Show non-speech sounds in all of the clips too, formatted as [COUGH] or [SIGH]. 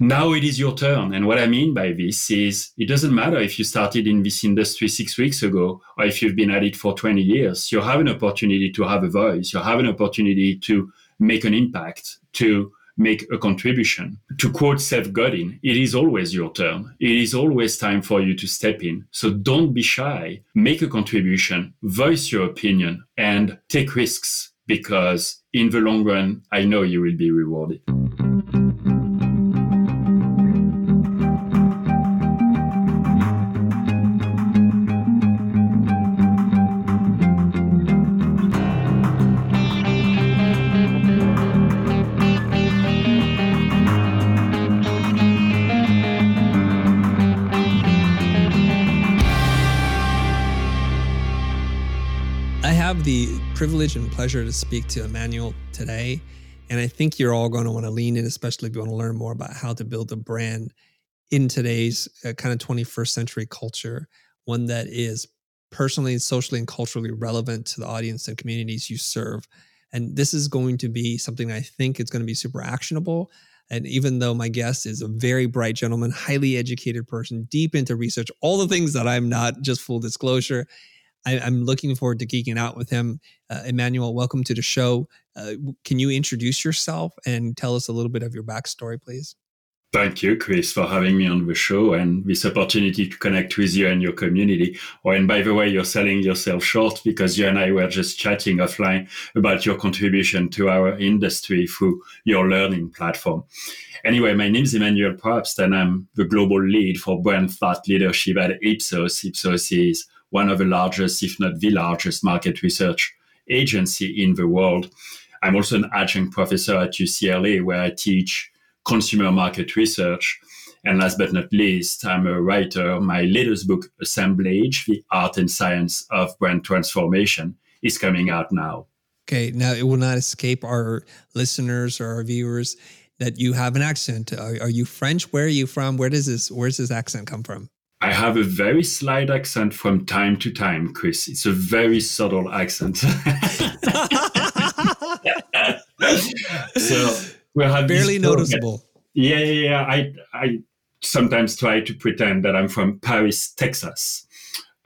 Now it is your turn. And what I mean by this is it doesn't matter if you started in this industry six weeks ago or if you've been at it for 20 years. You have an opportunity to have a voice. You have an opportunity to make an impact, to make a contribution. To quote Seth Godin, it is always your turn. It is always time for you to step in. So don't be shy. Make a contribution, voice your opinion, and take risks because in the long run, I know you will be rewarded. Privilege and pleasure to speak to Emmanuel today. And I think you're all going to want to lean in, especially if you want to learn more about how to build a brand in today's kind of 21st century culture, one that is personally, socially, and culturally relevant to the audience and communities you serve. And this is going to be something I think is going to be super actionable. And even though my guest is a very bright gentleman, highly educated person, deep into research, all the things that I'm not, just full disclosure, I, am looking forward to geeking out with him. Uh, Emmanuel, welcome to the show. Uh, can you introduce yourself and tell us a little bit of your backstory, please? Thank you, Chris, for having me on the show and this opportunity to connect with you and your community. Oh, and by the way, you're selling yourself short because you and I were just chatting offline about your contribution to our industry through your learning platform. Anyway, my name is Emmanuel Probst and I'm the global lead for brand thought leadership at Ipsos. Ipsos is one of the largest, if not the largest, market research agency in the world. I'm also an adjunct professor at UCLA, where I teach consumer market research. And last but not least, I'm a writer. My latest book, Assemblage The Art and Science of Brand Transformation, is coming out now. Okay. Now, it will not escape our listeners or our viewers that you have an accent. Are, are you French? Where are you from? Where does this, where does this accent come from? I have a very slight accent from time to time, Chris. It's a very subtle accent. [LAUGHS] so we have barely noticeable. Yeah, yeah, yeah. I, I sometimes try to pretend that I'm from Paris, Texas,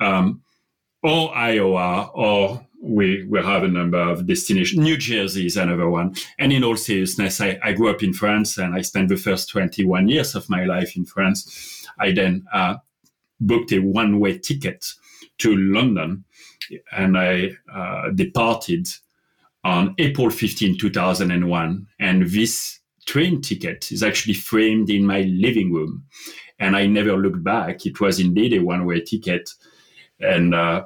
um, or Iowa, or we we have a number of destinations. New Jersey is another one. And in all seriousness, I, I grew up in France, and I spent the first 21 years of my life in France. I then uh, booked a one way ticket to London and I uh, departed on April 15, 2001. And this train ticket is actually framed in my living room. And I never looked back. It was indeed a one way ticket. And uh,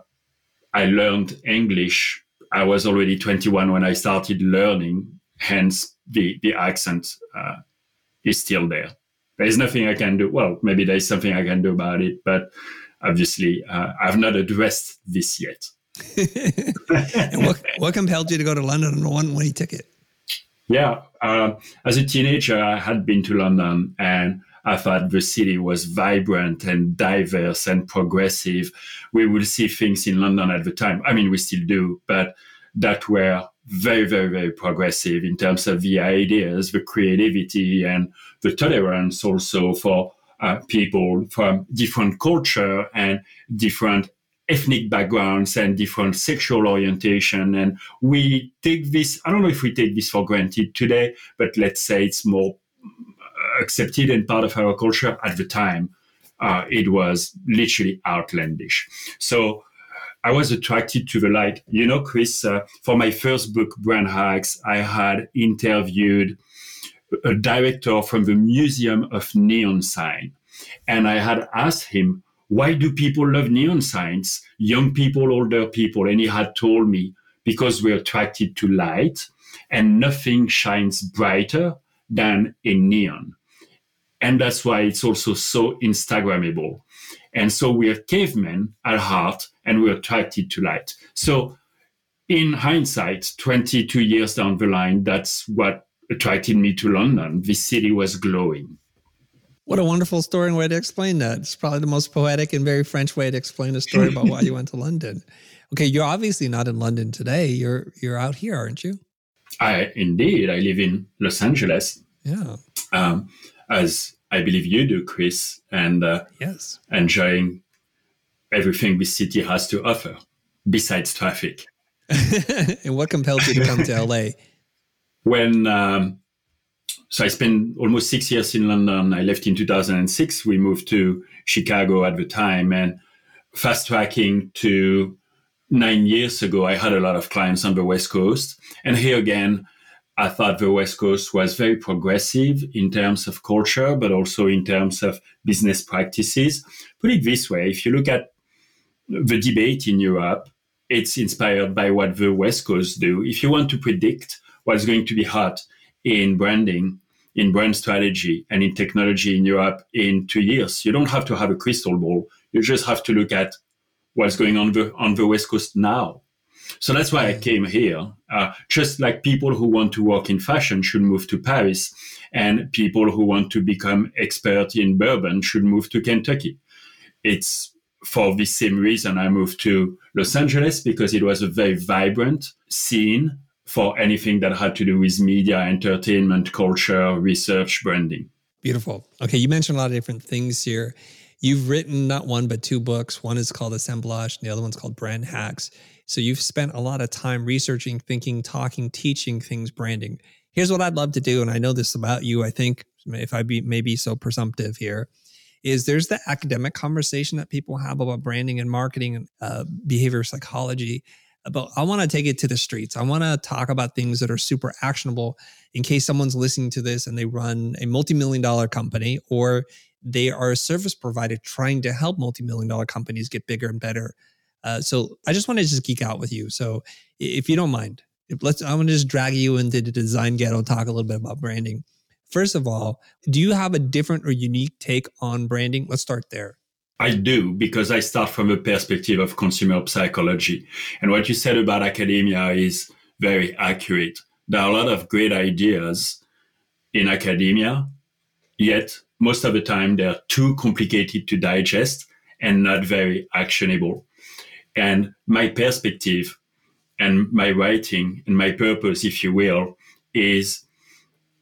I learned English. I was already 21 when I started learning, hence, the, the accent uh, is still there there's nothing I can do. Well, maybe there's something I can do about it, but obviously uh, I've not addressed this yet. [LAUGHS] and what, what compelled you to go to London on a one-way ticket? Yeah, uh, as a teenager, I had been to London and I thought the city was vibrant and diverse and progressive. We would see things in London at the time. I mean, we still do, but that were very, very, very progressive in terms of the ideas, the creativity, and the tolerance also for uh, people from different culture and different ethnic backgrounds and different sexual orientation. And we take this, I don't know if we take this for granted today, but let's say it's more accepted and part of our culture at the time. Uh, it was literally outlandish. So I was attracted to the light. You know, Chris, uh, for my first book, Brand Hacks, I had interviewed a director from the Museum of Neon Sign. And I had asked him, why do people love neon signs? Young people, older people. And he had told me, because we're attracted to light and nothing shines brighter than a neon. And that's why it's also so Instagrammable. And so we are cavemen at heart and we're attracted to light. So in hindsight, 22 years down the line, that's what attracted me to London. The city was glowing. What a wonderful story and way to explain that. It's probably the most poetic and very French way to explain a story about why you went to London. [LAUGHS] Okay, you're obviously not in London today. You're you're out here, aren't you? I indeed. I live in Los Angeles. Yeah. Um, as I believe you do, Chris, and uh, yes, enjoying everything this city has to offer besides traffic. [LAUGHS] and what compelled you to come to LA? [LAUGHS] When um, so I spent almost six years in London. I left in 2006. We moved to Chicago at the time, and fast tracking to nine years ago, I had a lot of clients on the West Coast, and here again. I thought the West Coast was very progressive in terms of culture, but also in terms of business practices. Put it this way if you look at the debate in Europe, it's inspired by what the West Coast do. If you want to predict what's going to be hot in branding, in brand strategy, and in technology in Europe in two years, you don't have to have a crystal ball. You just have to look at what's going on the, on the West Coast now. So that's why I came here. Uh, just like people who want to work in fashion should move to Paris, and people who want to become expert in bourbon should move to Kentucky. It's for the same reason I moved to Los Angeles because it was a very vibrant scene for anything that had to do with media, entertainment, culture, research, branding. Beautiful. Okay, you mentioned a lot of different things here. You've written not one but two books. One is called Assemblage, and the other one's called Brand Hacks. So you've spent a lot of time researching, thinking, talking, teaching things branding. Here's what I'd love to do, and I know this about you. I think if I be maybe so presumptive here, is there's the academic conversation that people have about branding and marketing and uh, behavior psychology. But I want to take it to the streets. I want to talk about things that are super actionable in case someone's listening to this and they run a multi-million dollar company or they are a service provider trying to help multi-million dollar companies get bigger and better. Uh, so I just want to just geek out with you. So if you don't mind, let's I'm gonna just drag you into the design ghetto, talk a little bit about branding. First of all, do you have a different or unique take on branding? Let's start there. I do because I start from a perspective of consumer psychology. And what you said about academia is very accurate. There are a lot of great ideas in academia, yet most of the time they're too complicated to digest and not very actionable. And my perspective and my writing and my purpose, if you will, is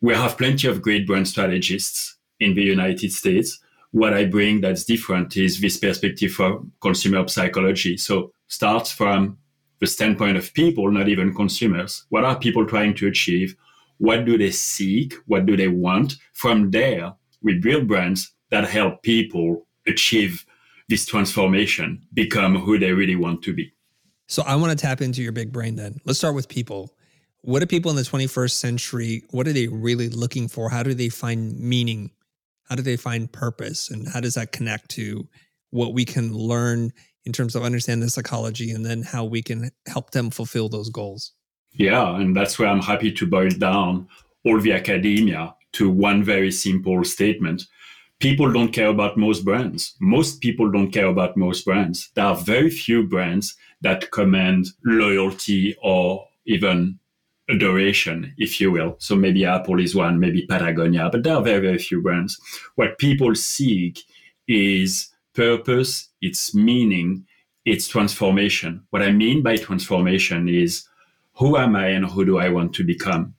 we have plenty of great brand strategists in the United States. What I bring that's different is this perspective for consumer psychology. So starts from the standpoint of people, not even consumers. What are people trying to achieve? What do they seek? What do they want? From there, we build brands that help people achieve this transformation, become who they really want to be. So I want to tap into your big brain then. Let's start with people. What are people in the 21st century what are they really looking for? How do they find meaning? How do they find purpose? And how does that connect to what we can learn in terms of understanding the psychology and then how we can help them fulfill those goals? Yeah and that's where i'm happy to boil down all the academia to one very simple statement people don't care about most brands most people don't care about most brands there are very few brands that command loyalty or even adoration, if you will. So maybe Apple is one, maybe Patagonia, but there are very, very few brands. What people seek is purpose, its meaning, its transformation. What I mean by transformation is who am I and who do I want to become?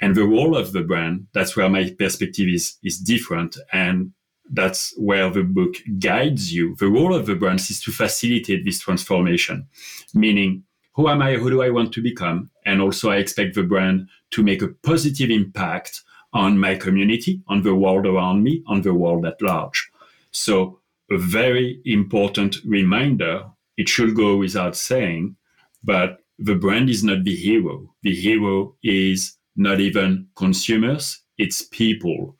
And the role of the brand, that's where my perspective is, is different. And that's where the book guides you. The role of the brands is to facilitate this transformation, meaning who am I? Who do I want to become? And also, I expect the brand to make a positive impact on my community, on the world around me, on the world at large. So, a very important reminder, it should go without saying, but the brand is not the hero. The hero is not even consumers, it's people.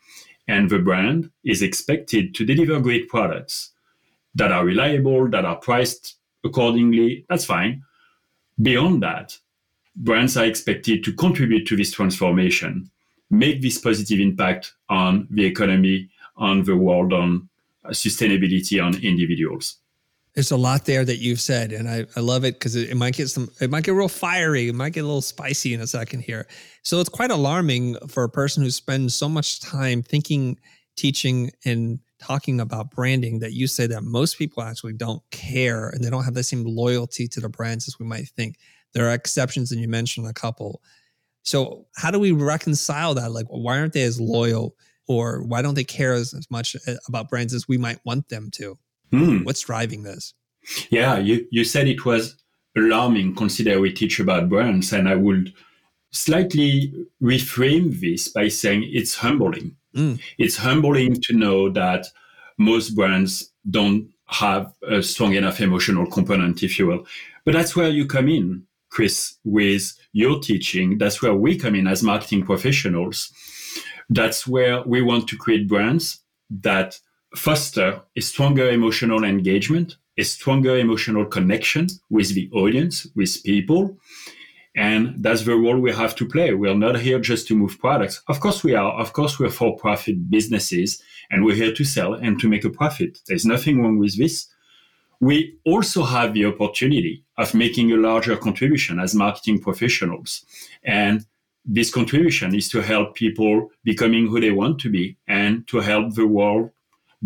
And the brand is expected to deliver great products that are reliable, that are priced accordingly. That's fine. Beyond that, brands are expected to contribute to this transformation, make this positive impact on the economy, on the world, on sustainability, on individuals. There's a lot there that you've said, and I, I love it because it, it, might get some, it might get real fiery, it might get a little spicy in a second here. So it's quite alarming for a person who spends so much time thinking, teaching, and talking about branding that you say that most people actually don't care and they don't have the same loyalty to the brands as we might think. There are exceptions, and you mentioned a couple. So, how do we reconcile that? Like, why aren't they as loyal or why don't they care as, as much uh, about brands as we might want them to? Hmm. What's driving this? Yeah, you, you said it was alarming consider we teach about brands, and I would slightly reframe this by saying it's humbling. Mm. It's humbling to know that most brands don't have a strong enough emotional component, if you will. But that's where you come in, Chris, with your teaching. That's where we come in as marketing professionals. That's where we want to create brands that foster a stronger emotional engagement, a stronger emotional connection with the audience, with people. And that's the role we have to play. We're not here just to move products. Of course we are. Of course we're for profit businesses and we're here to sell and to make a profit. There's nothing wrong with this. We also have the opportunity of making a larger contribution as marketing professionals. And this contribution is to help people becoming who they want to be and to help the world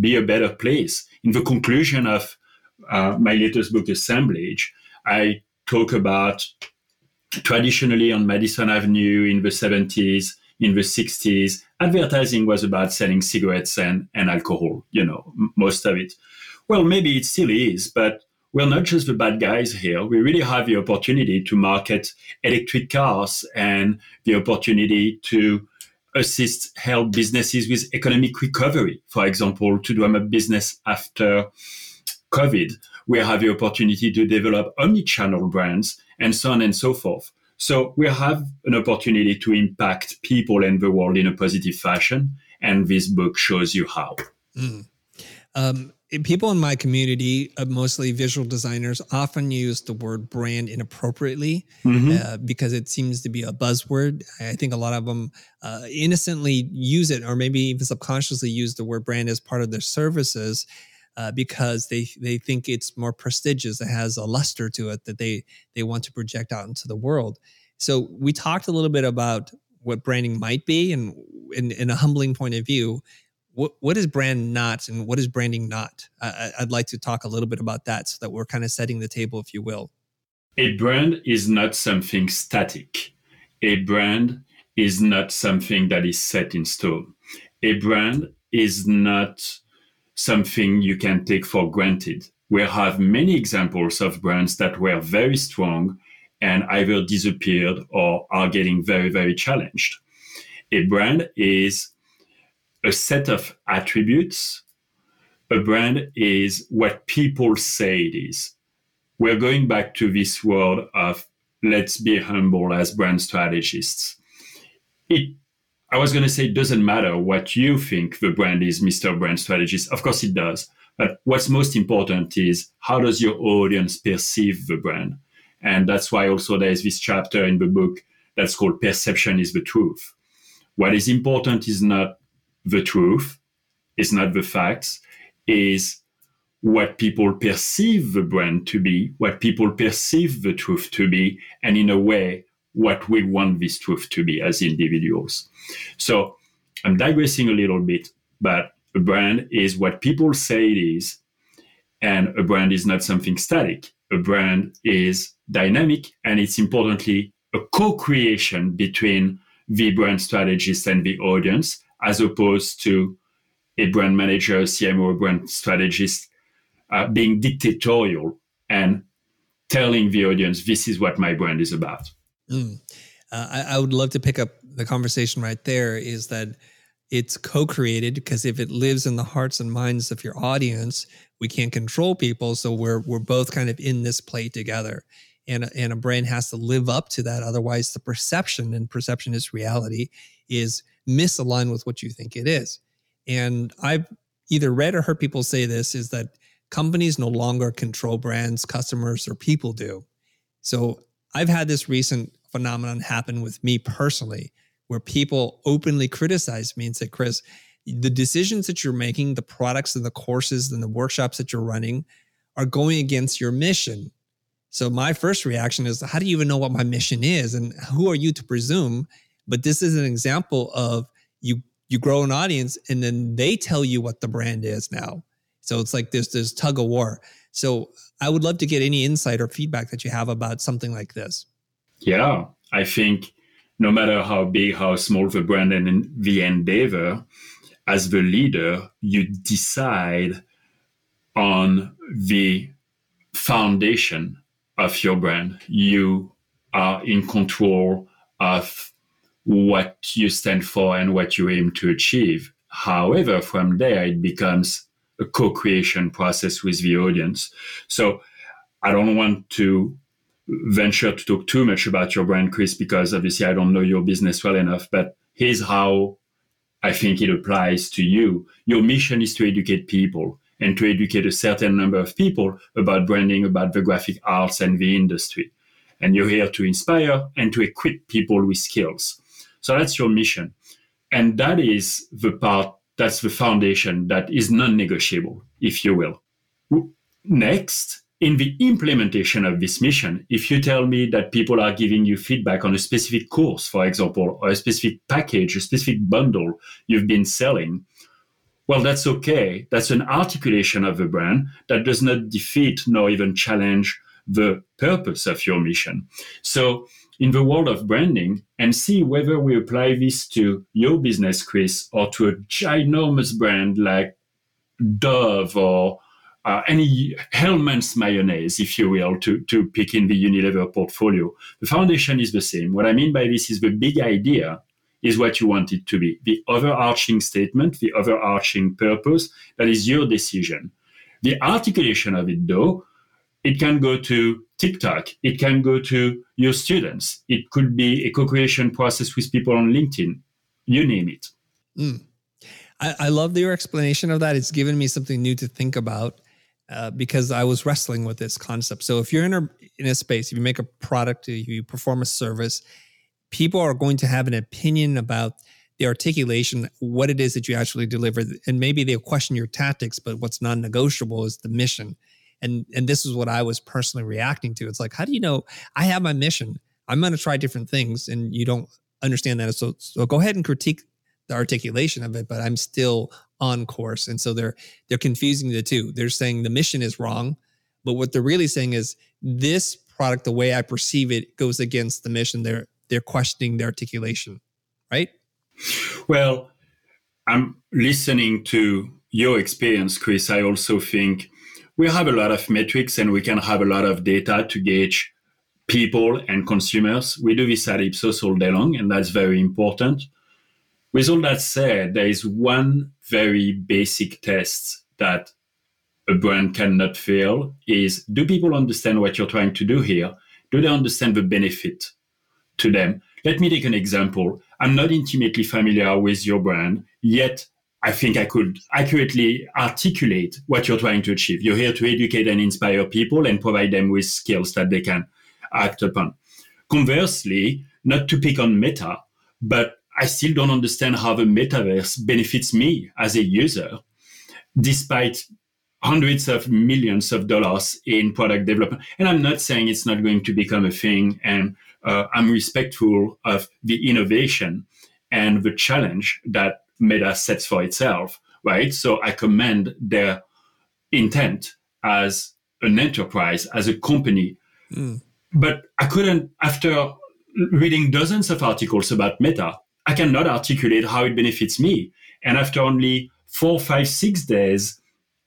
be a better place. In the conclusion of uh, my latest book, Assemblage, I talk about traditionally on Madison Avenue in the 70s, in the 60s, advertising was about selling cigarettes and, and alcohol, you know, m- most of it. Well, maybe it still is, but we're not just the bad guys here. We really have the opportunity to market electric cars and the opportunity to assist help businesses with economic recovery. For example, to do a business after COVID, we have the opportunity to develop omni-channel brands and so on and so forth. So we have an opportunity to impact people and the world in a positive fashion. And this book shows you how. Mm. Um, people in my community, uh, mostly visual designers, often use the word brand inappropriately mm-hmm. uh, because it seems to be a buzzword. I think a lot of them uh, innocently use it, or maybe even subconsciously use the word brand as part of their services. Uh, because they they think it's more prestigious, it has a luster to it that they they want to project out into the world. So we talked a little bit about what branding might be, and in, in a humbling point of view, what what is brand not and what is branding not? I, would like to talk a little bit about that so that we're kind of setting the table, if you will. A brand is not something static. A brand is not something that is set in stone. A brand is not something you can take for granted. We have many examples of brands that were very strong and either disappeared or are getting very, very challenged. A brand is a set of attributes. A brand is what people say it is. We're going back to this world of let's be humble as brand strategists. It, I was going to say it doesn't matter what you think the brand is, Mr. Brand Strategist. Of course it does. But what's most important is how does your audience perceive the brand? And that's why also there is this chapter in the book that's called Perception is the Truth. What is important is not the truth, is not the facts, is what people perceive the brand to be, what people perceive the truth to be, and in a way, what we want this truth to be as individuals. So I'm digressing a little bit, but a brand is what people say it is, and a brand is not something static. A brand is dynamic, and it's importantly a co creation between the brand strategist and the audience as opposed to a brand manager, a CMO, a brand strategist uh, being dictatorial and telling the audience, this is what my brand is about. Mm. Uh, I, I, would love to pick up the conversation right there is that it's co-created because if it lives in the hearts and minds of your audience, we can't control people. So we're, we're both kind of in this play together and, and a brand has to live up to that. Otherwise the perception and perception is reality is misalign with what you think it is. And I've either read or heard people say this is that companies no longer control brands, customers, or people do. So I've had this recent phenomenon happen with me personally, where people openly criticize me and say, Chris, the decisions that you're making, the products and the courses and the workshops that you're running are going against your mission. So my first reaction is, how do you even know what my mission is? And who are you to presume but this is an example of you you grow an audience and then they tell you what the brand is now. So it's like there's this tug of war. So I would love to get any insight or feedback that you have about something like this. Yeah, I think no matter how big, how small the brand and the endeavor, as the leader, you decide on the foundation of your brand. You are in control of what you stand for and what you aim to achieve. However, from there, it becomes a co creation process with the audience. So I don't want to venture to talk too much about your brand, Chris, because obviously I don't know your business well enough. But here's how I think it applies to you. Your mission is to educate people and to educate a certain number of people about branding, about the graphic arts and the industry. And you're here to inspire and to equip people with skills. So that's your mission. And that is the part, that's the foundation that is non negotiable, if you will. Next, in the implementation of this mission, if you tell me that people are giving you feedback on a specific course, for example, or a specific package, a specific bundle you've been selling, well, that's okay. That's an articulation of the brand that does not defeat nor even challenge the purpose of your mission. So, in the world of branding, and see whether we apply this to your business, Chris, or to a ginormous brand like Dove or uh, any Hellmann's mayonnaise, if you will, to, to pick in the Unilever portfolio. The foundation is the same. What I mean by this is the big idea is what you want it to be. The overarching statement, the overarching purpose, that is your decision. The articulation of it, though, it can go to TikTok, it can go to your students, it could be a co creation process with people on LinkedIn, you name it. Mm. I, I love your explanation of that. It's given me something new to think about. Uh, because I was wrestling with this concept. So if you're in a in a space, if you make a product, you perform a service, people are going to have an opinion about the articulation, what it is that you actually deliver, and maybe they'll question your tactics. But what's non-negotiable is the mission, and and this is what I was personally reacting to. It's like, how do you know I have my mission? I'm going to try different things, and you don't understand that. So so go ahead and critique the articulation of it, but I'm still on course. And so they're they're confusing the two. They're saying the mission is wrong, but what they're really saying is this product, the way I perceive it, goes against the mission. They're they're questioning the articulation, right? Well, I'm listening to your experience, Chris. I also think we have a lot of metrics and we can have a lot of data to gauge people and consumers. We do this at Ipsos all day long, and that's very important. With all that said, there is one very basic test that a brand cannot fail is do people understand what you're trying to do here? Do they understand the benefit to them? Let me take an example. I'm not intimately familiar with your brand, yet I think I could accurately articulate what you're trying to achieve. You're here to educate and inspire people and provide them with skills that they can act upon. Conversely, not to pick on Meta, but I still don't understand how the metaverse benefits me as a user, despite hundreds of millions of dollars in product development. And I'm not saying it's not going to become a thing. And uh, I'm respectful of the innovation and the challenge that Meta sets for itself, right? So I commend their intent as an enterprise, as a company. Mm. But I couldn't, after reading dozens of articles about Meta, I cannot articulate how it benefits me. And after only four, five, six days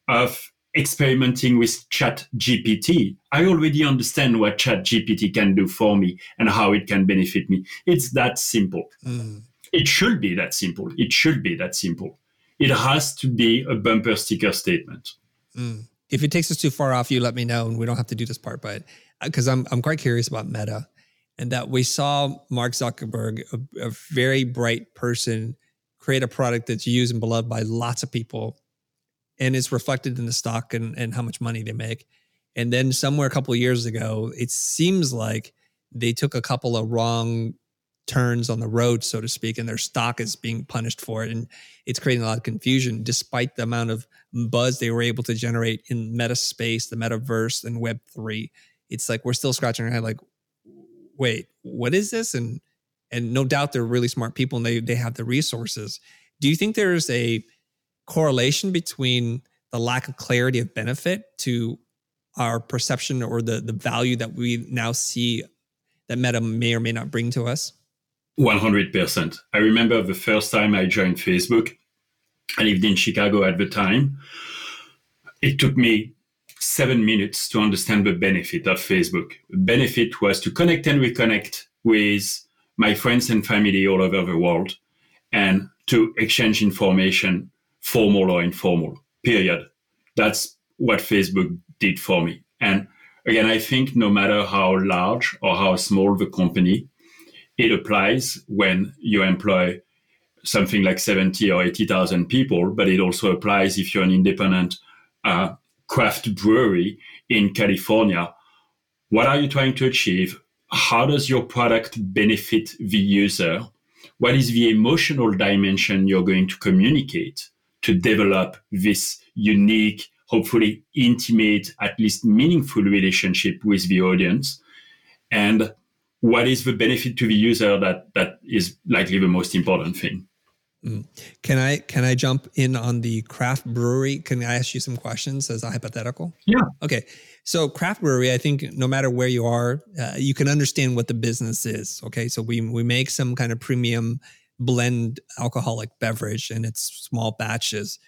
of experimenting with chat gpt i already understand what chat gpt can do for me and how it can benefit me it's that simple mm. It should be that simple it should be that simple it has to be a bumper sticker statement mm. if it takes us too far off you let me know and we don't have to do this part but because uh, I'm, I'm quite curious about meta and that we saw Mark Zuckerberg, a, a, very bright person, create a product that's used and beloved by lots of people, and it's reflected in the stock and, and how much money they make. And then somewhere a couple years ago, it seems like they took a couple of wrong turns on the road, so to speak, and their stock is being punished for it. And it's creating a lot of confusion, despite the amount of buzz they were able to generate in meta space, the metaverse, and Web3. It's like we're still scratching our head, like, wait, what is this? And and no doubt they're really smart people and they they have the resources. Do you think there's a correlation between the lack of clarity of benefit to our perception or the the value that we now see that Meta may or may not bring to us? 100%. I remember the first time I joined Facebook, I lived in Chicago at the time. It took me seven minutes to understand the benefit of Facebook. The benefit was to connect and reconnect with my friends and family all over the world and to exchange information, formal or informal, period. That's what Facebook did for me. And again, I think no matter how large or how small the company, it applies when you employ something like 70 or 80,000 people, but it also applies if you're an independent uh, craft brewery in California. What are you trying to achieve? How does your product benefit the user? What is the emotional dimension you're going to communicate to develop this unique, hopefully intimate, at least meaningful relationship with the audience? And what is the benefit to the user that that is likely the most important thing? Mm. Can I can I jump in on the craft brewery? Can I ask you some questions as a hypothetical? Yeah. Okay. So craft brewery, I think no matter where you are, uh, you can understand what the business is. Okay. So we we make some kind of premium blend alcoholic beverage and it's small batches.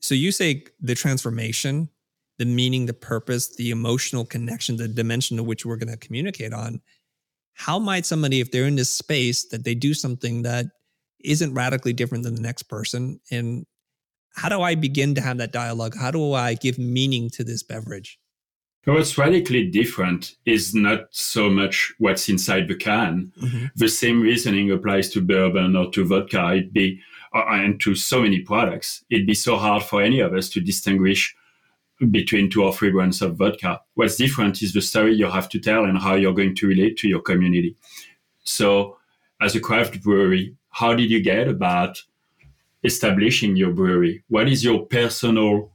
So you say the transformation, the meaning, the purpose, the emotional connection, the dimension to which we're going to communicate on. How might somebody, if they're in this space, that they do something that isn't radically different than the next person and how do i begin to have that dialogue how do i give meaning to this beverage What's radically different is not so much what's inside the can. Mm-hmm. The same reasoning applies to bourbon or to vodka. It'd be, uh, and to so many products. It'd be so hard for any of us to distinguish between two or three brands of vodka. What's different is the story you have to tell and how you're going to relate to your community. So, as a craft brewery, how did you get about establishing your brewery? What is your personal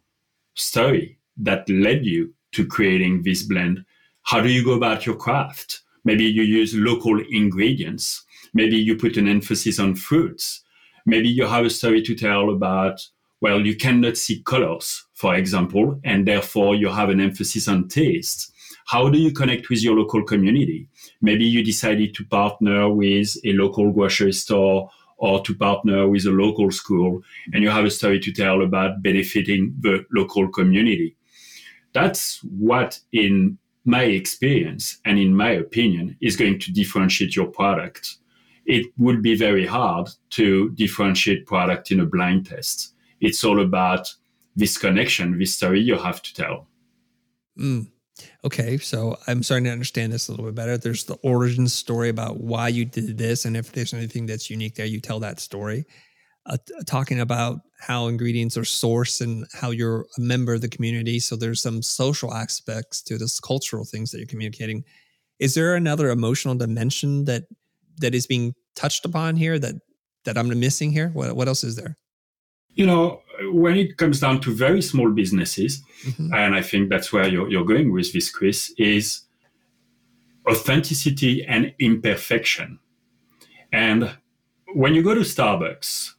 story that led you to creating this blend? How do you go about your craft? Maybe you use local ingredients. Maybe you put an emphasis on fruits. Maybe you have a story to tell about, well, you cannot see colors, for example, and therefore you have an emphasis on taste. How do you connect with your local community? Maybe you decided to partner with a local grocery store or to partner with a local school, and you have a story to tell about benefiting the local community. That's what, in my experience and in my opinion, is going to differentiate your product. It would be very hard to differentiate product in a blind test. It's all about this connection, this story you have to tell. Mm. Okay, so I'm starting to understand this a little bit better. There's the origin story about why you did this, and if there's anything that's unique there, you tell that story. Uh, talking about how ingredients are sourced and how you're a member of the community. So there's some social aspects to this cultural things that you're communicating. Is there another emotional dimension that that is being touched upon here that that I'm missing here? What what else is there? You know, when it comes down to very small businesses, mm-hmm. and I think that's where you're, you're going with this, Chris, is authenticity and imperfection. And when you go to Starbucks,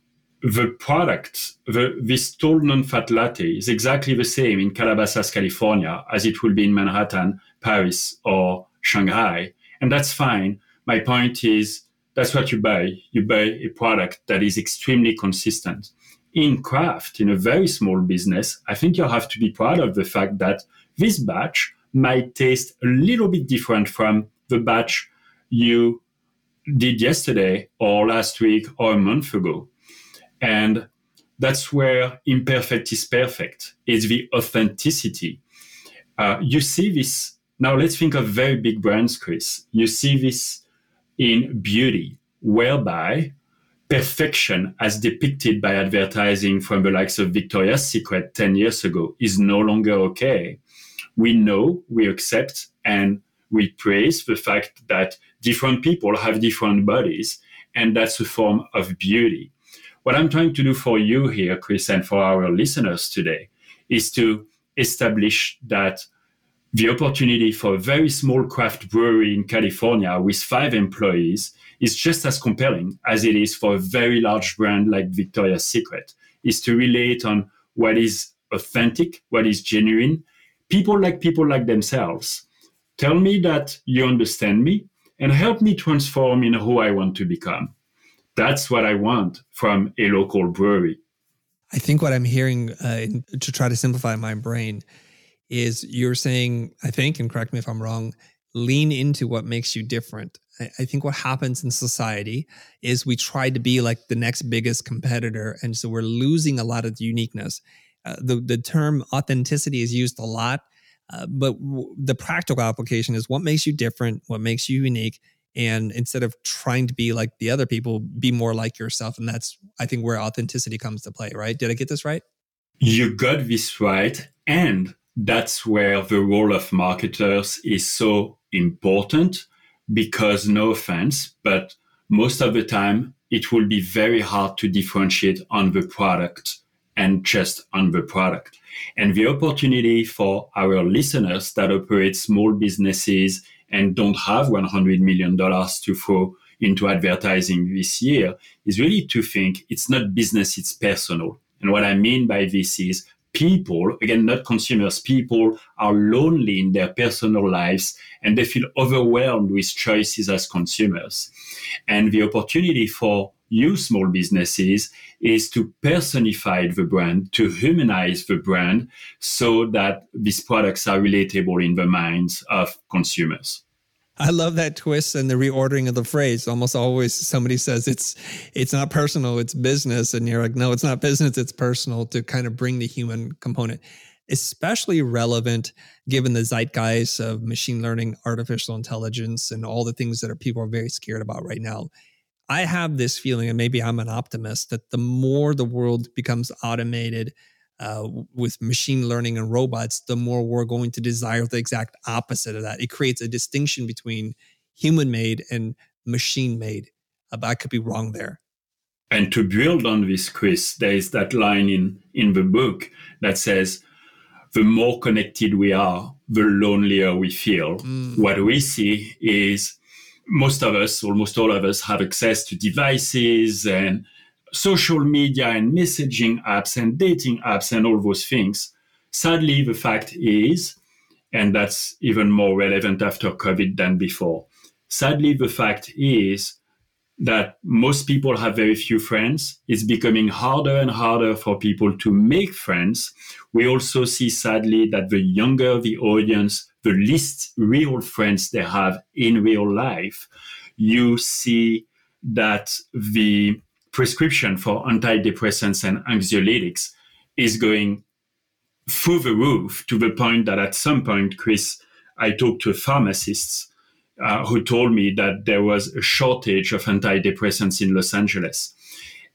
the product, the, this tall non-fat latte is exactly the same in Calabasas, California, as it will be in Manhattan, Paris, or Shanghai. And that's fine. My point is that's what you buy. You buy a product that is extremely consistent in craft, in a very small business, I think you'll have to be proud of the fact that this batch might taste a little bit different from the batch you did yesterday or last week or a month ago. And that's where imperfect is perfect, is the authenticity. Uh, you see this. Now let's think of very big brands, Chris. You see this in beauty, whereby perfection as depicted by advertising from the likes of Victoria's Secret 10 years ago is no longer okay. We know, we accept, and we praise the fact that different people have different bodies, and that's a form of beauty. What I'm trying to do for you here, Chris, and for our listeners today is to establish that the opportunity for a very small craft brewery in California with five employees is just as compelling as it is for a very large brand like Victoria's Secret, is to relate on what is authentic, what is genuine. People like people like themselves. Tell me that you understand me and help me transform in who I want to become. That's what I want from a local brewery. I think what I'm hearing uh, to try to simplify my brain is you're saying, I think, and correct me if I'm wrong, lean into what makes you different. I, think what happens in society is we try to be like the next biggest competitor. And so we're losing a lot of the uniqueness. Uh, the, the term authenticity is used a lot, uh, but w- the practical application is what makes you different, what makes you unique. And instead of trying to be like the other people, be more like yourself. And that's, I think, where authenticity comes to play, right? Did I get this right? You got this right. And that's where the role of marketers is so important because no offense, but most of the time it will be very hard to differentiate on the product and just on the product. And the opportunity for our listeners that operate small businesses and don't have $100 million to throw into advertising this year is really to think it's not business, it's personal. And what I mean by this is people, again, not consumers, people are lonely in their personal lives and they feel overwhelmed with choices as consumers. And the opportunity for you small businesses is to personify the brand, to humanize the brand so that these products are relatable in the minds of consumers. [LAUGHS] I love that twist and the reordering of the phrase. Almost always somebody says it's it's not personal, it's business. And you're like, no, it's not business, it's personal to kind of bring the human component. Especially relevant given the zeitgeist of machine learning, artificial intelligence, and all the things that are people are very scared about right now. I have this feeling, and maybe I'm an optimist, that the more the world becomes automated, uh, with machine learning and robots, the more we're going to desire the exact opposite of that. It creates a distinction between human made and machine made. Uh, but I could be wrong there. And to build on this, Chris, there is that line in, in the book that says, the more connected we are, the lonelier we feel. Mm. What we see is most of us, almost all of us, have access to devices and social media and messaging apps and dating apps and all those things. Sadly, the fact is, and that's even more relevant after COVID than before. Sadly, the fact is that most people have very few friends. It's becoming harder and harder for people to make friends. We also see, sadly, that the younger the audience, the least real friends they have in real life. You see that the prescription for antidepressants and anxiolytics is going through the roof to the point that at some point, Chris, I talked to pharmacists uh, who told me that there was a shortage of antidepressants in Los Angeles.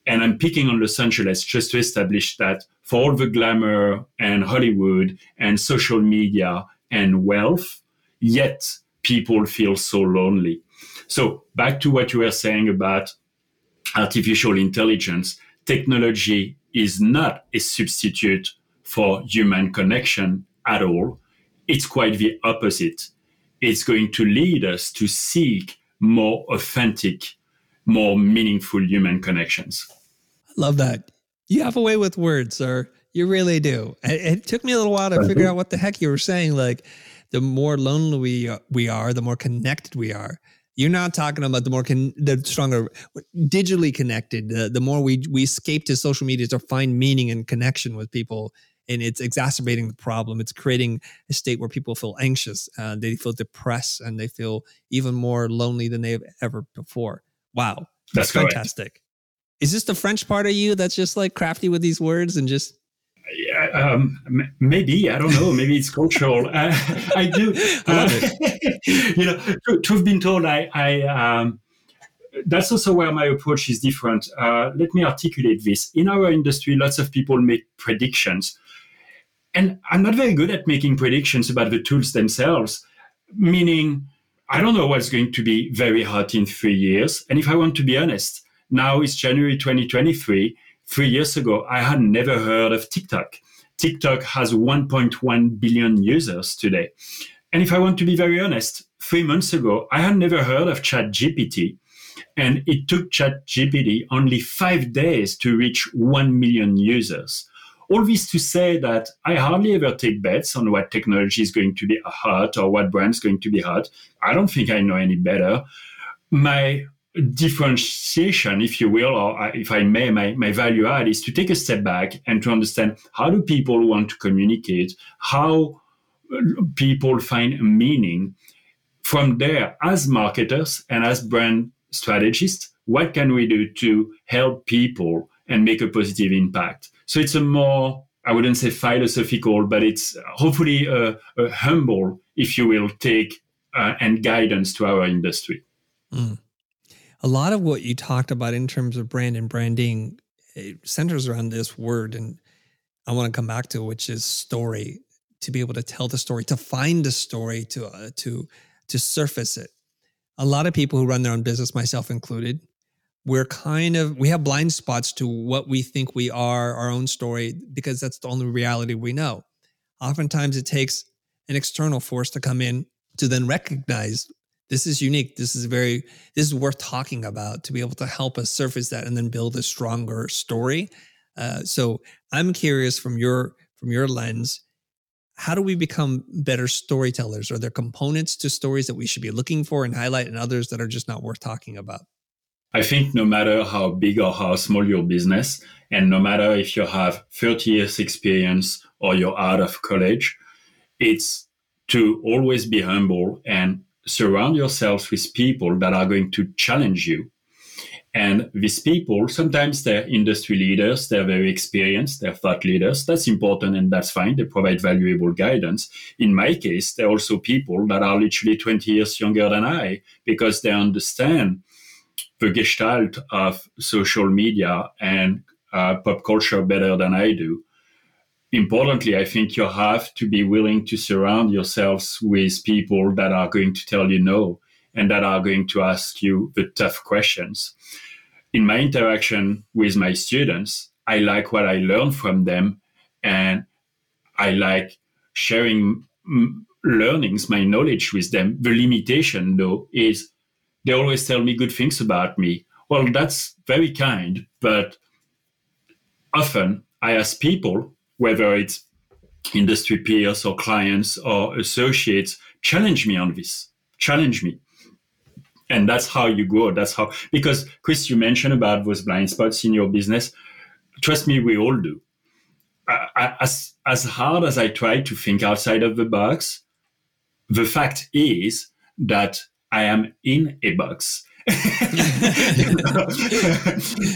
And I'm picking on Los Angeles just to establish that for all the glamour and Hollywood and social media and wealth, yet people feel so lonely. So back to what you were saying about artificial intelligence, technology is not a substitute for human connection at all. It's quite the opposite. It's going to lead us to seek more authentic, more meaningful human connections. I love that. You have a way with words, sir. You really do. It, it took me a little while to figure out what the heck you were saying. Like, the more lonely we, we are, the more connected we are. You're not talking about the more con- the stronger digitally connected. The, the more we we escape to social media to find meaning and connection with people, and it's exacerbating the problem. It's creating a state where people feel anxious, uh, they feel depressed, and they feel even more lonely than they've ever before. Wow, that's, that's fantastic. Is this the French part of you that's just like crafty with these words and just um, maybe I don't know. Maybe it's cultural. [LAUGHS] Uh, I do. [LAUGHS] Uh, [LAUGHS] you know, to, to, have been told, I, I um, that's also where my approach is different. Uh, let me articulate this. In our industry, lots of people make predictions, and I'm not very good at making predictions about the tools themselves. Meaning, I don't know what's going to be very hot in three years. And if I want to be honest, now it's January 2023 three years ago, I had never heard of TikTok. TikTok has 1.1 billion users today. And if I want to be very honest, three months ago, I had never heard of ChatGPT. And it took ChatGPT only five days to reach 1 million users. All this to say that I hardly ever take bets on what technology is going to be hot or what brand is going to be hot. I don't think I know any better. My differentiation, if you will, or if I may, my, my value add is to take a step back and to understand how do people want to communicate, how people find meaning. From there, as marketers and as brand strategists, what can we do to help people and make a positive impact? So it's a more, I wouldn't say philosophical, but it's hopefully a, a humble, if you will, take uh, and guidance to our industry. Mm a lot of what you talked about in terms of brand and branding centers around this word and i want to come back to which is story to be able to tell the story to find the story to uh, to to surface it. A lot of people who run their own business myself included we're kind of we have blind spots to what we think we are our own story because that's the only reality we know. Oftentimes it takes an external force to come in to then recognize this is unique. This is very this is worth talking about to be able to help us surface that and then build a stronger story. Uh, so i'm curious from your from your lens how do we become better storytellers? Are there components to stories that we should be looking for and highlight and others that are just not worth talking about? I think no matter how big or how small your business and no matter if you have 30 years experience or you're out of college it's to always be humble and surround yourselves with people that are going to challenge you. And these people, sometimes they're industry leaders, they're very experienced, they're thought leaders. That's important and that's fine. They provide valuable guidance. In my case, they're also people that are literally 20 years younger than I because they understand the gestalt of social media and uh, pop culture better than I do importantly, I think you have to be willing to surround yourselves with people that are going to tell you no and that are going to ask you the tough questions. In my interaction with my students, I like what I learn from them and I like sharing learnings, my knowledge with them. The limitation, though, is they always tell me good things about me. Well, that's very kind, but often I ask people whether it's industry peers or clients or associates, challenge me on this, challenge me. And that's how you grow. That's how, because Chris, you mentioned about those blind spots in your business. Trust me, we all do. I, as, as hard as I try to think outside of the box, the fact is that I am in a box. [LAUGHS]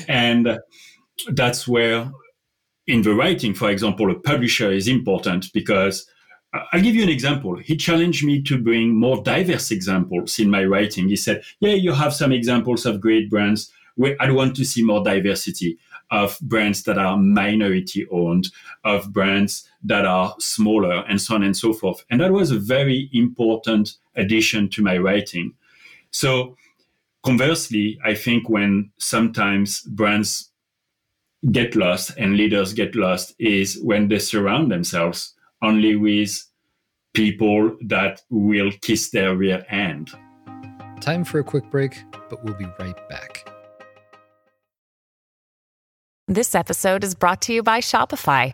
[LAUGHS] and that's where in the writing, for example, a publisher is important because uh, I'll give you an example. He challenged me to bring more diverse examples in my writing. He said, Yeah, you have some examples of great brands. I want to see more diversity of brands that are minority owned, of brands that are smaller, and so on and so forth. And that was a very important addition to my writing. So, conversely, I think when sometimes brands get lost and leaders get lost is when they surround themselves only with people that will kiss their rear end. Time for a quick break, but we'll be right back. This episode is brought to you by Shopify.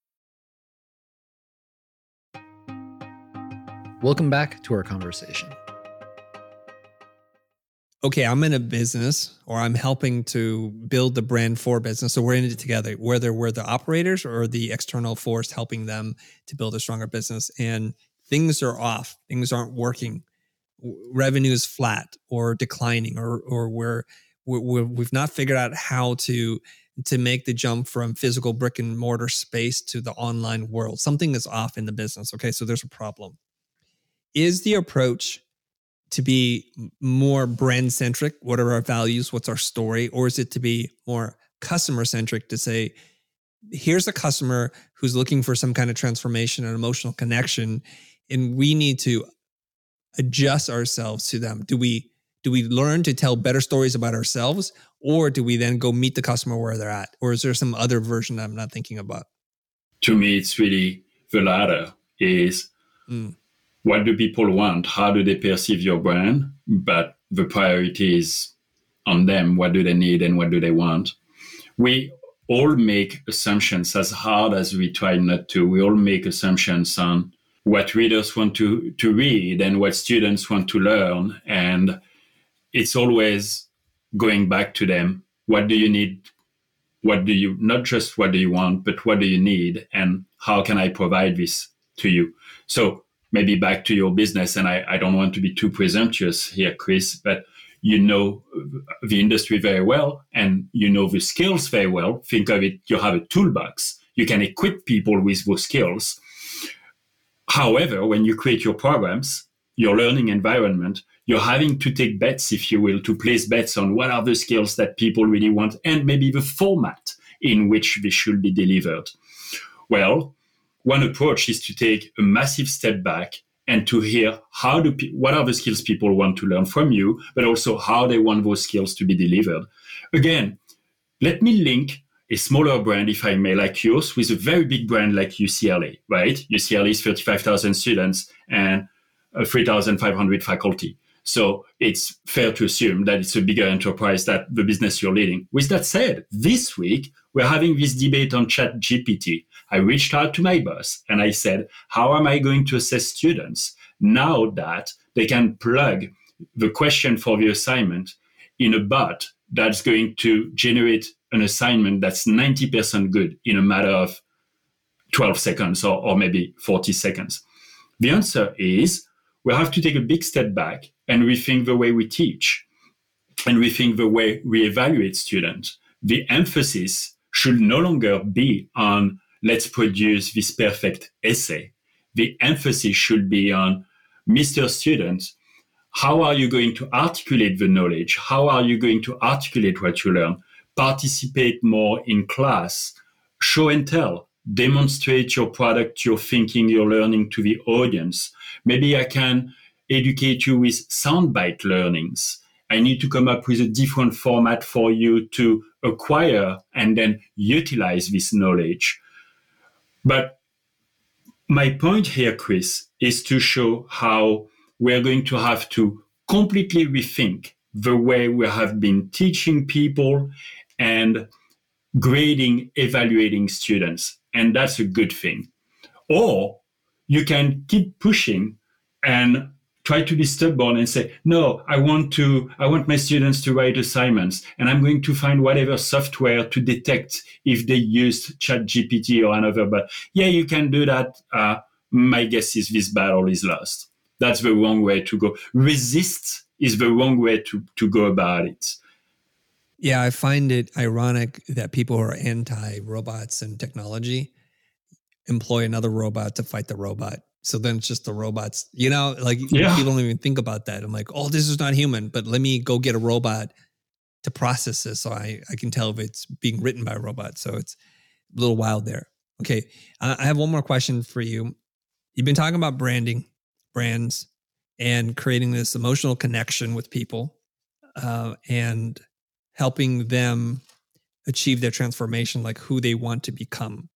Welcome back to our conversation. Okay, I'm in a business or I'm helping to build the brand for business. So we're in it together, whether we're the operators or the external force helping them to build a stronger business. And things are off, things aren't working, revenue is flat or declining, or, or we're, we we've not figured out how to to make the jump from physical brick and mortar space to the online world. Something is off in the business. Okay, so there's a problem. Is the approach to be more brand centric? What are our values? What's our story? Or is it to be more customer centric to say, here's a customer who's looking for some kind of transformation and emotional connection, and we need to adjust ourselves to them? Do we do we learn to tell better stories about ourselves or do we then go meet the customer where they're at or is there some other version i'm not thinking about to me it's really the latter is mm. What do people want how do they perceive your brand but the priority is on them what do they need and what do they want we all make assumptions as hard as we try not to we all make assumptions on what readers want to, to read and what students want to learn and it's always going back to them. What do you need? What do you, not just what do you want, but what do you need? And how can I provide this to you? So maybe back to your business. And I, I don't want to be too presumptuous here, Chris, but you know the industry very well and you know the skills very well. Think of it, you have a toolbox. You can equip people with those skills. However, when you create your programs, your learning environment, you're having to take bets, if you will, to place bets on what are the skills that people really want and maybe the format in which they should be delivered. Well, one approach is to take a massive step back and to hear how do pe- what are the skills people want to learn from you, but also how they want those skills to be delivered. Again, let me link a smaller brand, if I may, like yours, with a very big brand like UCLA, right? UCLA is 35,000 students and uh, 3,500 faculty. So it's fair to assume that it's a bigger enterprise that the business you're leading. With that said, this week we're having this debate on Chat GPT. I reached out to my boss and I said, how am I going to assess students now that they can plug the question for the assignment in a bot that's going to generate an assignment that's 90% good in a matter of 12 seconds or, or maybe 40 seconds? The answer is we have to take a big step back and rethink the way we teach and rethink the way we evaluate students. The emphasis should no longer be on let's produce this perfect essay. The emphasis should be on Mr. Student, how are you going to articulate the knowledge? How are you going to articulate what you learn? Participate more in class, show and tell, demonstrate your product, your thinking, your learning to the audience. Maybe I can educate you with soundbite learnings. I need to come up with a different format for you to acquire and then utilize this knowledge. But my point here, Chris, is to show how we're going to have to completely rethink the way we have been teaching people and grading, evaluating students. And that's a good thing. Or you can keep pushing and try to be stubborn and say no i want to i want my students to write assignments and i'm going to find whatever software to detect if they used chat gpt or another. But yeah you can do that. Uh, my guess is this battle is lost. That's the wrong way to go. Resist is the wrong way to, to go about it. Yeah i find it ironic that people who are anti robots and technology employ another robot to fight the robot so then it's just the robots, you know, like yeah. people don't even think about that. I'm like, oh, this is not human, but let me go get a robot to process this so I, I can tell if it's being written by a robot. So it's a little wild there. Okay. I have one more question for you. You've been talking about branding, brands, and creating this emotional connection with people uh, and helping them achieve their transformation, like who they want to become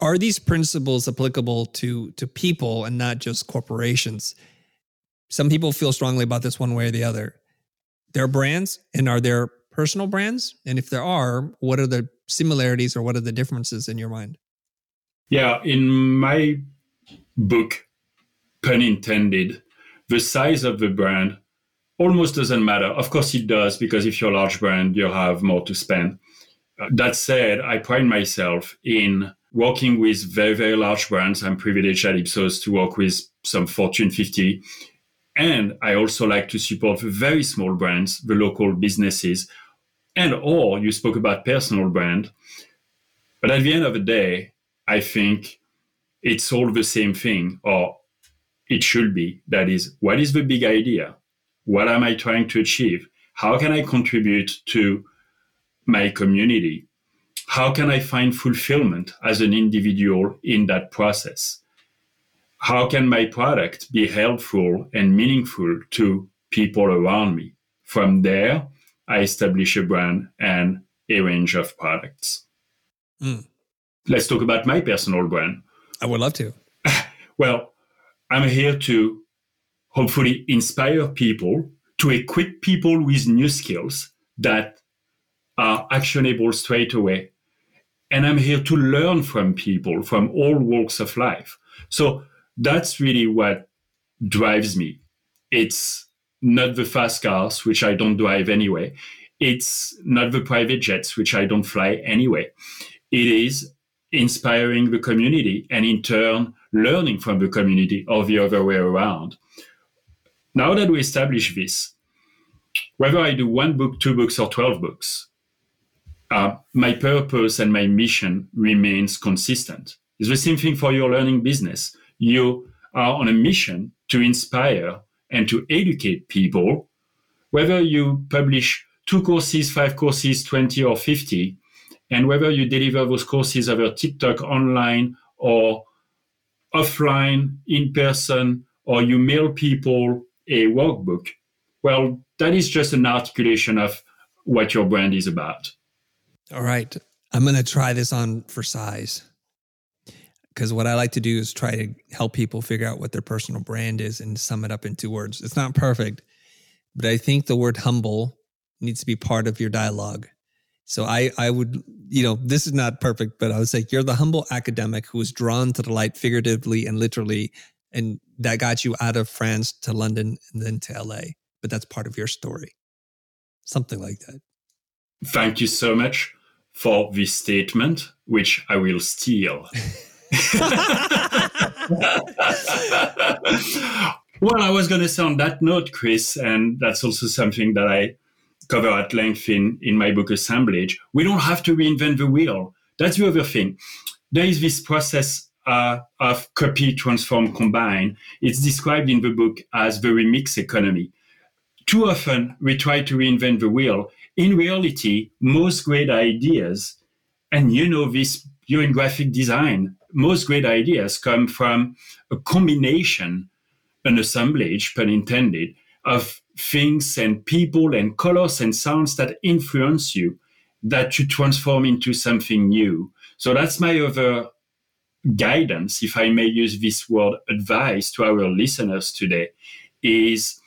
are these principles applicable to to people and not just corporations? Some people feel strongly about this one way or the other. Their brands and are there personal brands? And if there are what are the similarities or what are the differences in your mind? Yeah in my book pun intended the size of the brand almost doesn't matter. Of course it does because if you're a large brand you have more to spend. Uh, that said i pride myself in working with very, very large brands. I'm privileged at Ipsos to work with some Fortune 50. And I also like to support very small brands, the local businesses and or you spoke about personal brand. But at the end of the day, I think it's all the same thing, or it should be. That is, what is the big idea? What am I trying to achieve? How can I contribute to my community? How can I find fulfillment as an individual in that process? How can my product be helpful and meaningful to people around me? From there, I establish a brand and a range of products. Mm. Let's talk about my personal brand. I would love to. [LAUGHS] well, I'm here to hopefully inspire people, to equip people with new skills that are actionable straight away. And I'm here to learn from people from all walks of life. So that's really what drives me. It's not the fast cars, which I don't drive anyway. It's not the private jets, which I don't fly anyway. It is inspiring the community and in turn learning from the community or the other way around. Now that we establish this, whether I do one book, two books, or 12 books, uh, my purpose and my mission remains consistent. It's the same thing for your learning business. You are on a mission to inspire and to educate people, whether you publish two courses, five courses, 20 or 50, and whether you deliver those courses over TikTok online or offline, in person, or you mail people a workbook, well, that is just an articulation of what your brand is about. All right. I'm going to try this on for size because what I like to do is try to help people figure out what their personal brand is and sum it up in two words. It's not perfect, but I think the word humble needs to be part of your dialogue. So I, I would, you know, this is not perfect, but I would say you're the humble academic who was drawn to the light figuratively and literally, and that got you out of France to London and then to LA. But that's part of your story. Something like that. Thank you so much for this statement, which I will steal. [LAUGHS] well, I was going to say on that note, Chris, and that's also something that I cover at length in, in my book Assemblage, we don't have to reinvent the wheel. That's the other thing. There is this process uh, of copy, transform, combine. It's described in the book as the remix economy. Too often, we try to reinvent the wheel. In reality, most great ideas, and you know this, you're in graphic design, most great ideas come from a combination, an assemblage, pun intended, of things and people and colors and sounds that influence you that you transform into something new. So that's my other guidance, if I may use this word advice to our listeners today, is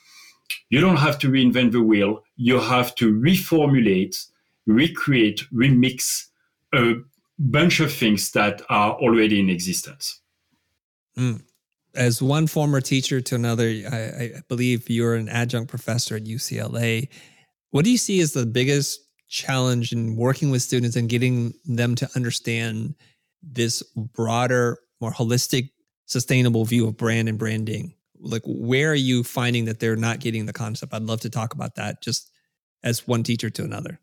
you don't have to reinvent the wheel. You have to reformulate, recreate, remix a bunch of things that are already in existence. Mm as one former teacher to another, I, I, believe you're an adjunct professor at UCLA. What do you see as the biggest challenge in working with students and getting them to understand this broader, more holistic, sustainable view of brand and branding? Like, where are you finding that they're not getting the concept? I'd love to talk about that just as one teacher to another.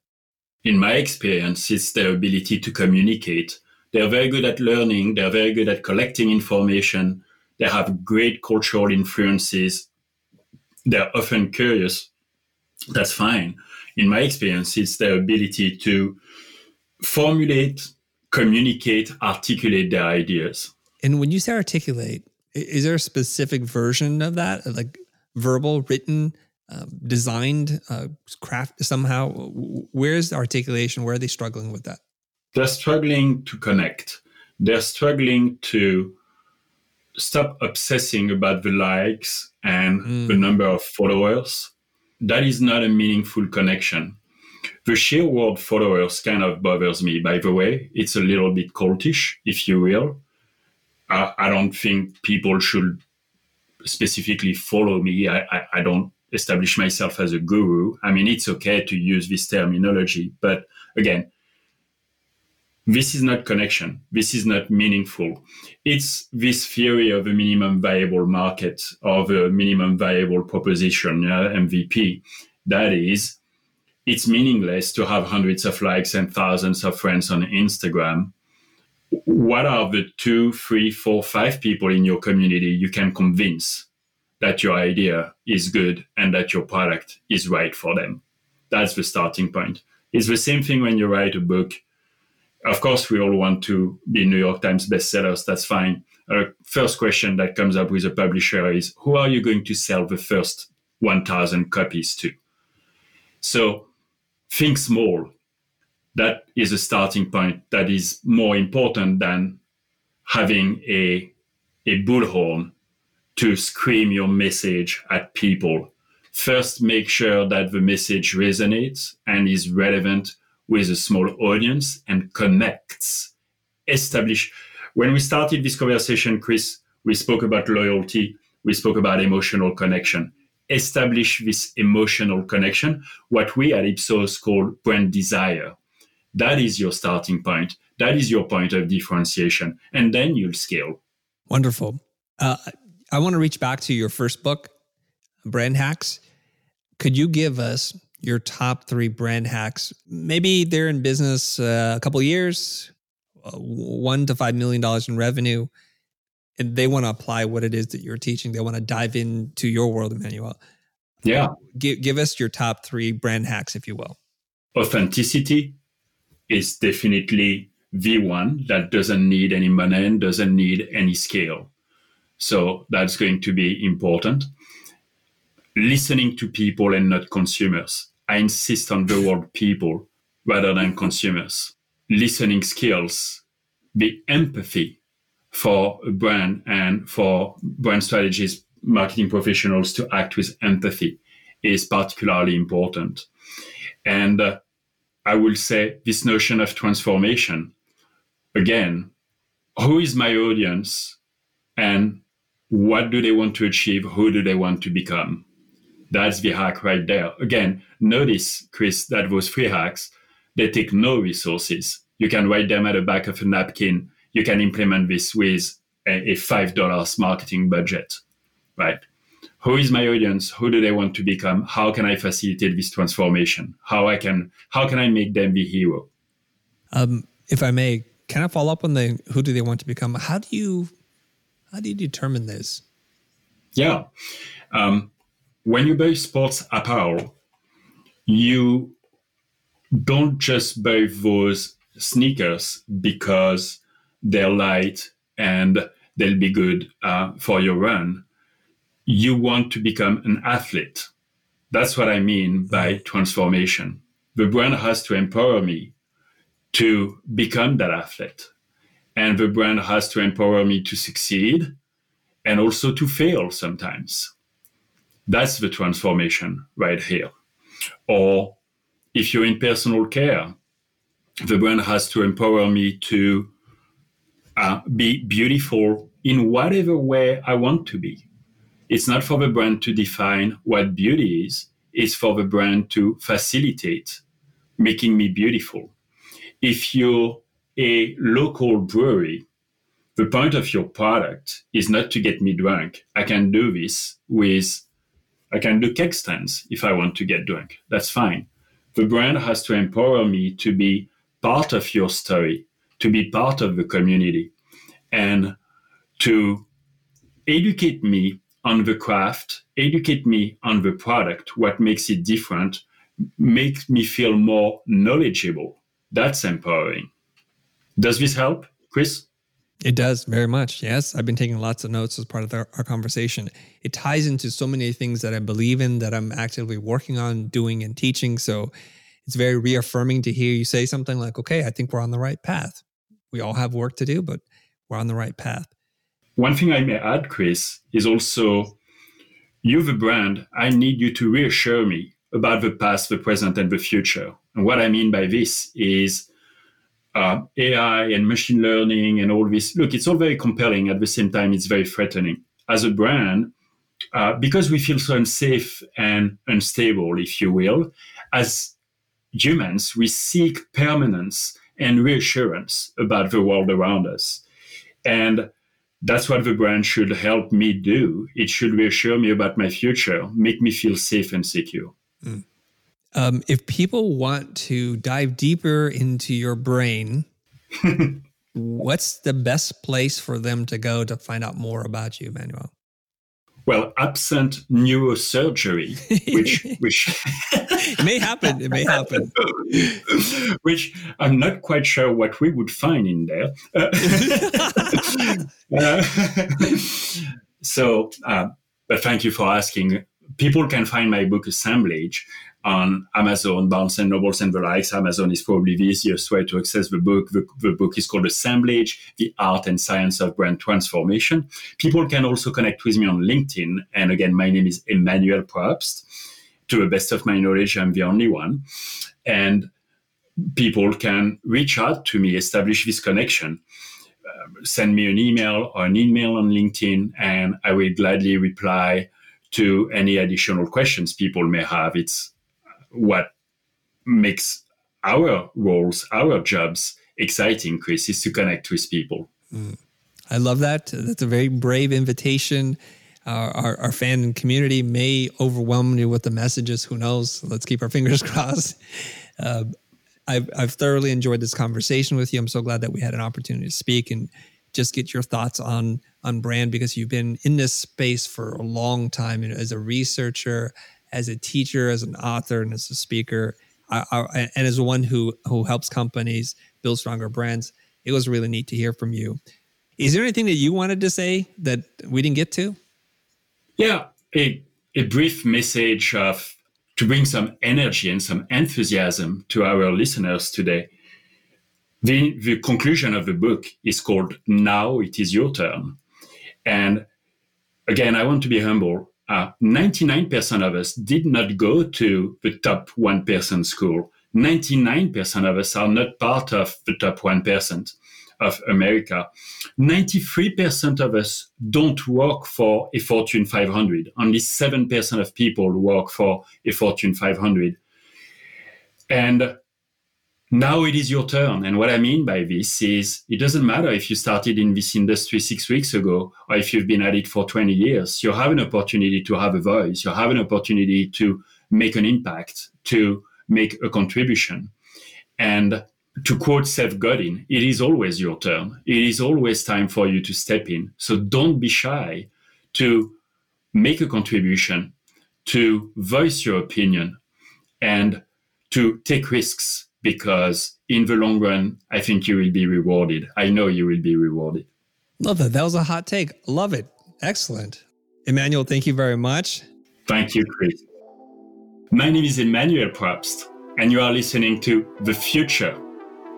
In my experience, it's their ability to communicate. They're very good at learning, they're very good at collecting information they have great cultural influences. They're often curious. That's fine. In my experience, it's their ability to formulate, communicate, articulate their ideas. And when you say articulate, is there a specific version of that, like verbal, written, uh, designed, uh, craft somehow? Where's the articulation? Where are they struggling with that? They're struggling to connect. They're struggling to stop obsessing about the likes and mm. the number of followers. That is not a meaningful connection. The sheer word followers kind of bothers me, by the way. It's a little bit cultish, if you will. I, I don't think people should specifically follow me. I, I, I don't establish myself as a guru. I mean, it's okay to use this terminology, but again, this is not connection. This is not meaningful. It's this theory of a minimum viable market, of a minimum viable proposition, uh, yeah, MVP. That is, it's meaningless to have hundreds of likes and thousands of friends on Instagram. What are the two, three, four, five people in your community you can convince that your idea is good and that your product is right for them? That's the starting point. It's the same thing when you write a book. Of course, we all want to be New York Times bestsellers. That's fine. Uh, first question that comes up with a publisher is who are you going to sell the first 1,000 copies to? So think small. That is a starting point that is more important than having a, a bullhorn to scream your message at people. First, make sure that the message resonates and is relevant with a small audience and connects. Establish. When we started this conversation, Chris, we spoke about loyalty, we spoke about emotional connection establish this emotional connection, what we at Ipsos call brand desire. That is your starting point. That is your point of differentiation. And then you'll scale. Wonderful. Uh, I want to reach back to your first book, Brand Hacks. Could you give us your top three brand hacks? Maybe they're in business uh, a couple years, uh, one to five million dollars in revenue and they want to apply what it is that you're teaching. They want to dive into your world, Emmanuel. Yeah. Give, give us your top three brand hacks, if you will. Authenticity is definitely the one that doesn't need any money and doesn't need any scale. So that's going to be important. Listening to people and not consumers. I insist on the word people rather than consumers. Listening skills, the empathy for a brand and for brand strategies, marketing professionals to act with empathy is particularly important. And uh, I will say this notion of transformation again, who is my audience and what do they want to achieve? Who do they want to become? That's the hack right there. Again, notice, Chris, that those three hacks, they take no resources. You can write them at the back of a napkin you can implement this with a, a $5 marketing budget, right? Who is my audience? Who do they want to become? How can I facilitate this transformation? How I can how can I make them the hero? Um, if I may, can I follow up on the who do they want to become? How do you how do you determine this? Yeah, um, when you buy sports apparel, you don't just buy those sneakers because they're light and they'll be good uh, for your run. You want to become an athlete. That's what I mean by transformation. The brand has to empower me to become that athlete. And the brand has to empower me to succeed and also to fail sometimes. That's the transformation right here. Or if you're in personal care, the brand has to empower me to uh, be beautiful in whatever way I want to be. It's not for the brand to define what beauty is, it's for the brand to facilitate making me beautiful. If you're a local brewery, the point of your product is not to get me drunk. I can do this with, I can do keg stands if I want to get drunk. That's fine. The brand has to empower me to be part of your story, to be part of the community and to educate me on the craft, educate me on the product, what makes it different, make me feel more knowledgeable. That's empowering. Does this help, Chris? It does very much. Yes. I've been taking lots of notes as part of our, our, conversation. It ties into so many things that I believe in, that I'm actively working on doing and teaching. So it's very reaffirming to hear you say something like, okay, I think we're on the right path. We all have work to do, but we're on the right path. One thing I may add, Chris, is also you, the brand, I need you to reassure me about the past, the present, and the future. And what I mean by this is uh, AI and machine learning and all this. Look, it's all very compelling. At the same time, it's very threatening. As a brand, uh, because we feel so unsafe and unstable, if you will, as humans, we seek permanence and reassurance about the world around us. And that's what the brand should help me do. It should reassure me about my future, make me feel safe and secure. Mm. Um, if people want to dive deeper into your brain, [LAUGHS] what's the best place for them to go to find out more about you, Emmanuel? Well, absent neurosurgery, [LAUGHS] which which may happen, it may happen. [LAUGHS] which I'm not quite sure what we would find in there. [LAUGHS] uh, so, uh, but thank you for asking. People can find my book Assemblage on Amazon, Barnes and Nobles, and the likes. Amazon is probably the easiest way to access the book. The, the, book is called Assemblage, The Art and Science of Brand Transformation. People can also connect with me on LinkedIn. And again, my name is Emmanuel Probst. To the best of my knowledge, I'm the only one. And people can reach out to me, establish this connection. Uh, send me an email or an email on LinkedIn, and I will gladly reply to any additional questions people may have. It's what makes our roles, our jobs exciting, Chris, is to connect with people. Mm. I love that. That's a very brave invitation. Our, our, our, fan community may overwhelm you with the messages. Who knows? Let's keep our [LAUGHS] fingers crossed. Uh, I've, I've thoroughly enjoyed this conversation with you. I'm so glad that we had an opportunity to speak and just get your thoughts on on brand because you've been in this space for a long time as a researcher as a teacher, as an author, and as a speaker, I, I, and as one who who helps companies build stronger brands. It was really neat to hear from you. Is there anything that you wanted to say that we didn't get to? Yeah, a, a brief message of to bring some energy and some enthusiasm to our listeners today. The, the conclusion of the book is called Now It Is Your Turn. And again, I want to be humble uh, 99% of us did not go to the top 1% school. 99% of us are not part of the top 1% of America. 93% of us don't work for a Fortune 500. Only 7% of people work for a Fortune 500. And now it is your turn. And what I mean by this is it doesn't matter if you started in this industry six weeks ago or if you've been at it for 20 years. You have an opportunity to have a voice. You have an opportunity to make an impact, to make a contribution. And to quote Seth Godin, it is always your turn. It is always time for you to step in. So don't be shy to make a contribution, to voice your opinion, and to take risks because in the long run, I think you will be rewarded. I know you will be rewarded. Love that. That was a hot take. Love it. Excellent. Emmanuel, thank you very much. Thank you, Chris. My name is Emmanuel Probst, and you are listening to The Futur.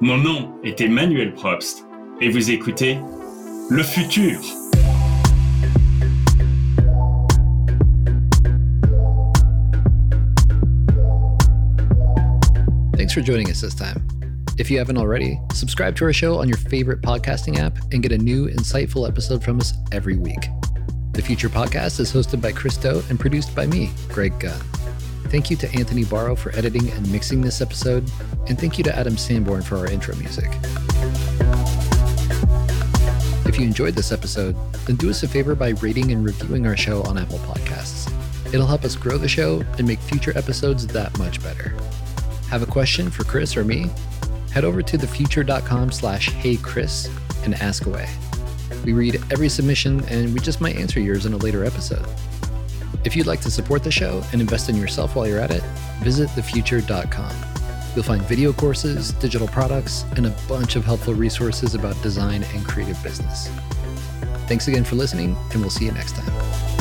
Mon nom est Emmanuel Probst, et vous écoutez Le Futur. Thanks for joining us this time. If you haven't already, subscribe to our show on your favorite podcasting app and get a new, insightful episode from us every week. The Futur Podcast is hosted by Chris Do and produced by me, Greg Gunn. Thank you to Anthony Barrow for editing and mixing this episode, and thank you to Adam Sanborn for our intro music. If you enjoyed this episode, then do us a favor by rating and reviewing our show on Apple Podcasts. It'll help us grow the show and make future episodes that much better. Have a question for Chris or me? Head over to thefutur.com slash heychris and ask away. We read every submission and we just might answer yours in a later episode. If you'd like to support the show and invest in yourself while you're at it, visit thefutur.com. You'll find video courses, digital products, and a bunch of helpful resources about design and creative business. Thanks again for listening, and we'll see you next time.